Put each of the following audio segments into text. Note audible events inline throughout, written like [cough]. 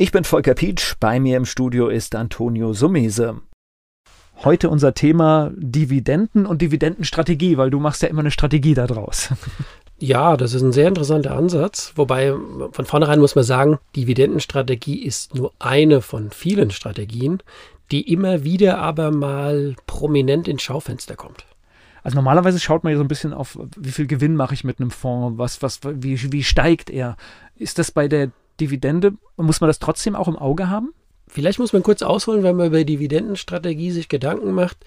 Ich bin Volker Pietsch, bei mir im Studio ist Antonio Sumese. Heute unser Thema Dividenden und Dividendenstrategie, weil du machst ja immer eine Strategie daraus. [laughs] Ja, das ist ein sehr interessanter Ansatz. Wobei von vornherein muss man sagen, Dividendenstrategie ist nur eine von vielen Strategien, die immer wieder aber mal prominent ins Schaufenster kommt. Also normalerweise schaut man ja so ein bisschen auf, wie viel Gewinn mache ich mit einem Fonds, was, was, wie, wie steigt er. Ist das bei der Dividende, muss man das trotzdem auch im Auge haben? Vielleicht muss man kurz ausholen, wenn man über Dividendenstrategie sich Gedanken macht.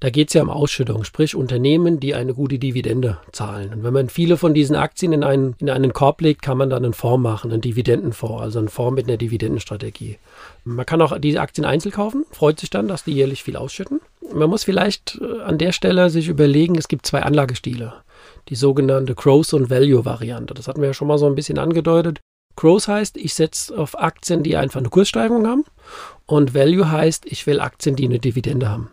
Da geht es ja um Ausschüttung, sprich Unternehmen, die eine gute Dividende zahlen. Und wenn man viele von diesen Aktien in einen, in einen Korb legt, kann man dann einen Fonds machen, einen Dividendenfonds, also einen Fonds mit einer Dividendenstrategie. Man kann auch diese Aktien einzeln kaufen, freut sich dann, dass die jährlich viel ausschütten. Man muss vielleicht äh, an der Stelle sich überlegen, es gibt zwei Anlagestile. Die sogenannte Growth- und Value-Variante. Das hatten wir ja schon mal so ein bisschen angedeutet. Growth heißt, ich setze auf Aktien, die einfach eine Kurssteigerung haben. Und Value heißt, ich will Aktien, die eine Dividende haben.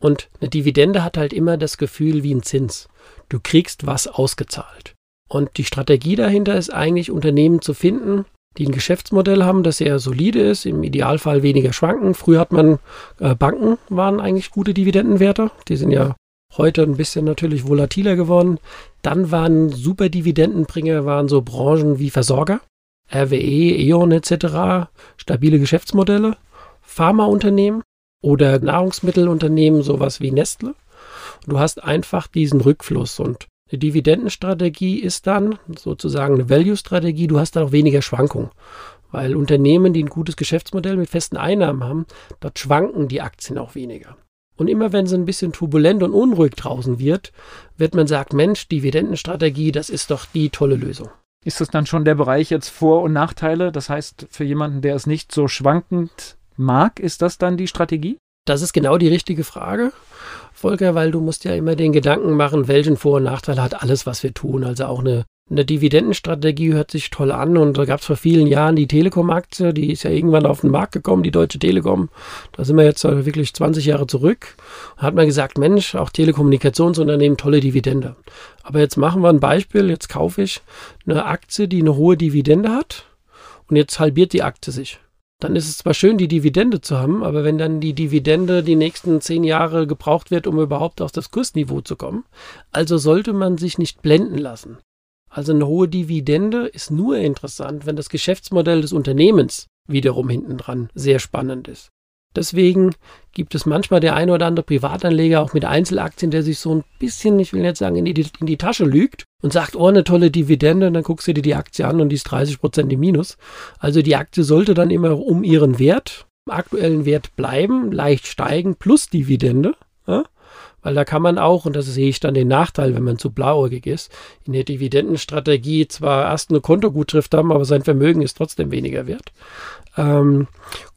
Und eine Dividende hat halt immer das Gefühl wie ein Zins. Du kriegst was ausgezahlt. Und die Strategie dahinter ist eigentlich, Unternehmen zu finden, die ein Geschäftsmodell haben, das sehr solide ist, im Idealfall weniger schwanken. Früher hat man, äh, Banken waren eigentlich gute Dividendenwerte. Die sind ja heute ein bisschen natürlich volatiler geworden. Dann waren super Dividendenbringer, waren so Branchen wie Versorger. RWE, E.ON etc. stabile Geschäftsmodelle, Pharmaunternehmen oder Nahrungsmittelunternehmen, sowas wie Nestle. Du hast einfach diesen Rückfluss und eine Dividendenstrategie ist dann sozusagen eine Value-Strategie. Du hast dann auch weniger Schwankungen, weil Unternehmen, die ein gutes Geschäftsmodell mit festen Einnahmen haben, dort schwanken die Aktien auch weniger. Und immer wenn es ein bisschen turbulent und unruhig draußen wird, wird man sagen, Mensch, Dividendenstrategie, das ist doch die tolle Lösung. Ist das dann schon der Bereich jetzt Vor- und Nachteile? Das heißt, für jemanden, der es nicht so schwankend mag, ist das dann die Strategie? Das ist genau die richtige Frage, Volker, weil du musst ja immer den Gedanken machen, welchen Vor- und Nachteil hat alles, was wir tun. Also auch eine eine Dividendenstrategie hört sich toll an und da gab es vor vielen Jahren die Telekom-Aktie, die ist ja irgendwann auf den Markt gekommen, die Deutsche Telekom. Da sind wir jetzt wirklich 20 Jahre zurück. Da hat man gesagt, Mensch, auch Telekommunikationsunternehmen, tolle Dividende. Aber jetzt machen wir ein Beispiel, jetzt kaufe ich eine Aktie, die eine hohe Dividende hat und jetzt halbiert die Aktie sich. Dann ist es zwar schön, die Dividende zu haben, aber wenn dann die Dividende die nächsten zehn Jahre gebraucht wird, um überhaupt auf das Kursniveau zu kommen, also sollte man sich nicht blenden lassen. Also eine hohe Dividende ist nur interessant, wenn das Geschäftsmodell des Unternehmens wiederum hinten dran sehr spannend ist. Deswegen gibt es manchmal der eine oder andere Privatanleger auch mit Einzelaktien, der sich so ein bisschen, ich will jetzt sagen, in die, in die Tasche lügt und sagt, oh, eine tolle Dividende, und dann guckst du dir die Aktie an und die ist 30 Prozent im Minus. Also die Aktie sollte dann immer um ihren Wert, aktuellen Wert bleiben, leicht steigen plus Dividende. Ja? Weil da kann man auch, und das sehe ich dann den Nachteil, wenn man zu blauäugig ist, in der Dividendenstrategie zwar erst eine Kontogutschrift haben, aber sein Vermögen ist trotzdem weniger wert. Ähm,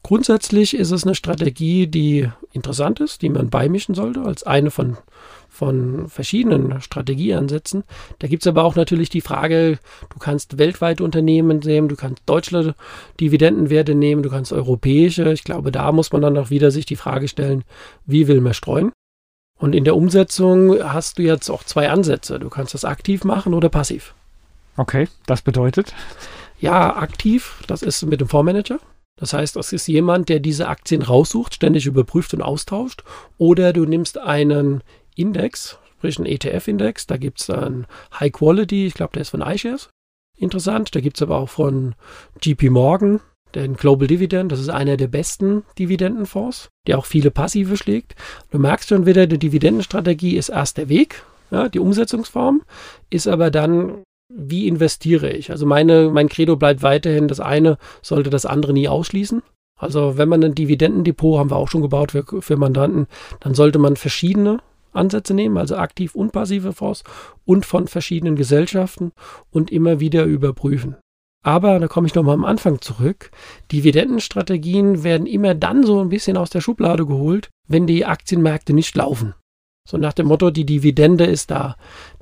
grundsätzlich ist es eine Strategie, die interessant ist, die man beimischen sollte, als eine von, von verschiedenen Strategieansätzen. Da gibt es aber auch natürlich die Frage, du kannst weltweite Unternehmen nehmen, du kannst deutsche Dividendenwerte nehmen, du kannst europäische. Ich glaube, da muss man dann auch wieder sich die Frage stellen, wie will man streuen? Und in der Umsetzung hast du jetzt auch zwei Ansätze. Du kannst das aktiv machen oder passiv. Okay, das bedeutet? Ja, aktiv, das ist mit dem Fondsmanager. Das heißt, das ist jemand, der diese Aktien raussucht, ständig überprüft und austauscht. Oder du nimmst einen Index, sprich einen ETF-Index. Da gibt es einen High Quality, ich glaube, der ist von iShares. Interessant. Da gibt es aber auch von GP Morgan, den Global Dividend, das ist einer der besten Dividendenfonds, der auch viele passive schlägt. Du merkst schon wieder, die Dividendenstrategie ist erst der Weg, ja, die Umsetzungsform, ist aber dann, wie investiere ich? Also meine, mein Credo bleibt weiterhin, das eine sollte das andere nie ausschließen. Also wenn man ein Dividendendepot, haben wir auch schon gebaut für, für Mandanten, dann sollte man verschiedene Ansätze nehmen, also aktiv und passive Fonds und von verschiedenen Gesellschaften und immer wieder überprüfen. Aber, da komme ich nochmal am Anfang zurück, Dividendenstrategien werden immer dann so ein bisschen aus der Schublade geholt, wenn die Aktienmärkte nicht laufen. So nach dem Motto, die Dividende ist da.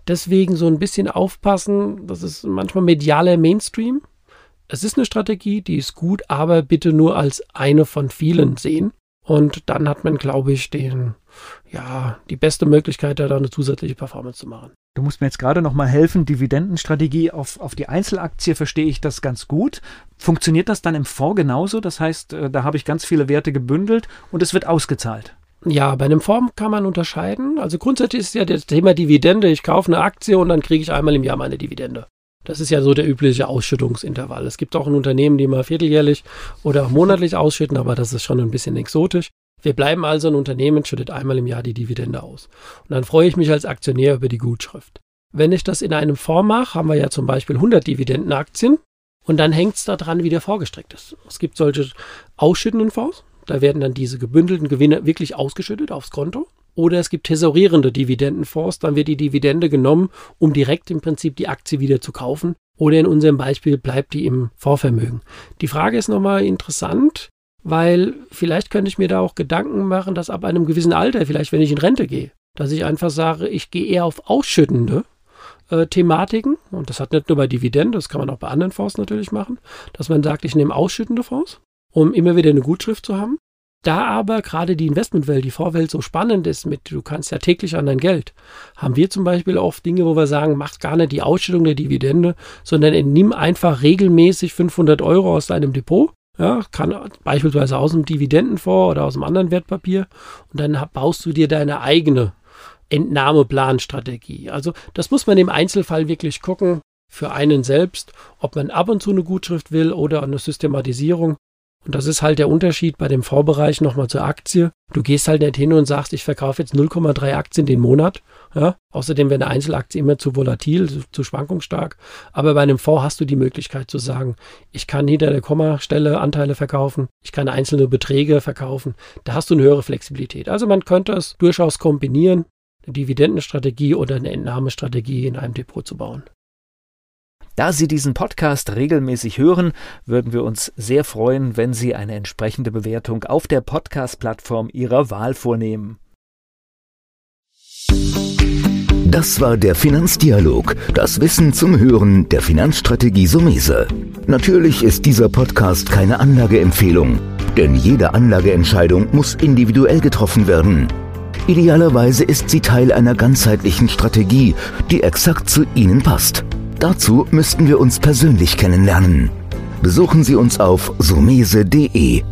Deswegen so ein bisschen aufpassen, das ist manchmal medialer Mainstream. Es ist eine Strategie, die ist gut, aber bitte nur als eine von vielen sehen. Und dann hat man, glaube ich, den, ja, die beste Möglichkeit, da eine zusätzliche Performance zu machen. Du musst mir jetzt gerade noch mal helfen. Dividendenstrategie auf, auf die Einzelaktie verstehe ich das ganz gut. Funktioniert das dann im Fonds genauso? Das heißt, äh, da habe ich ganz viele Werte gebündelt und es wird ausgezahlt. Ja, bei einem Fonds kann man unterscheiden. Also grundsätzlich ist ja das Thema Dividende. Ich kaufe eine Aktie und dann kriege ich einmal im Jahr meine Dividende. Das ist ja so der übliche Ausschüttungsintervall. Es gibt auch ein Unternehmen, die mal vierteljährlich oder auch monatlich ausschütten, aber das ist schon ein bisschen exotisch. Wir bleiben also ein Unternehmen, schüttet einmal im Jahr die Dividende aus. Und dann freue ich mich als Aktionär über die Gutschrift. Wenn ich das in einem Fonds mache, haben wir ja zum Beispiel 100 Dividendenaktien und dann hängt es daran, wie der vorgestreckt ist. Es gibt solche ausschüttenden Fonds, da werden dann diese gebündelten Gewinne wirklich ausgeschüttet aufs Konto. Oder es gibt tesorierende Dividendenfonds, dann wird die Dividende genommen, um direkt im Prinzip die Aktie wieder zu kaufen. Oder in unserem Beispiel bleibt die im Vorvermögen. Die Frage ist nochmal interessant, weil vielleicht könnte ich mir da auch Gedanken machen, dass ab einem gewissen Alter, vielleicht wenn ich in Rente gehe, dass ich einfach sage, ich gehe eher auf ausschüttende äh, Thematiken. Und das hat nicht nur bei Dividenden, das kann man auch bei anderen Fonds natürlich machen, dass man sagt, ich nehme ausschüttende Fonds, um immer wieder eine Gutschrift zu haben. Da aber gerade die Investmentwelt, die Vorwelt so spannend ist mit, du kannst ja täglich an dein Geld, haben wir zum Beispiel oft Dinge, wo wir sagen, mach gar nicht die Ausstellung der Dividende, sondern nimm einfach regelmäßig 500 Euro aus deinem Depot, ja, kann beispielsweise aus dem Dividendenfonds oder aus einem anderen Wertpapier und dann baust du dir deine eigene Entnahmeplanstrategie. Also das muss man im Einzelfall wirklich gucken für einen selbst, ob man ab und zu eine Gutschrift will oder eine Systematisierung. Und das ist halt der Unterschied bei dem Vorbereich nochmal zur Aktie. Du gehst halt nicht hin und sagst, ich verkaufe jetzt 0,3 Aktien den Monat. Ja? Außerdem wäre eine Einzelaktie immer zu volatil, zu, zu schwankungsstark. Aber bei einem Fonds hast du die Möglichkeit zu sagen, ich kann hinter der Kommastelle Anteile verkaufen, ich kann einzelne Beträge verkaufen. Da hast du eine höhere Flexibilität. Also man könnte es durchaus kombinieren, eine Dividendenstrategie oder eine Entnahmestrategie in einem Depot zu bauen. Da Sie diesen Podcast regelmäßig hören, würden wir uns sehr freuen, wenn Sie eine entsprechende Bewertung auf der Podcast-Plattform Ihrer Wahl vornehmen. Das war der Finanzdialog, das Wissen zum Hören der Finanzstrategie Sumese. Natürlich ist dieser Podcast keine Anlageempfehlung, denn jede Anlageentscheidung muss individuell getroffen werden. Idealerweise ist sie Teil einer ganzheitlichen Strategie, die exakt zu Ihnen passt. Dazu müssten wir uns persönlich kennenlernen. Besuchen Sie uns auf sumese.de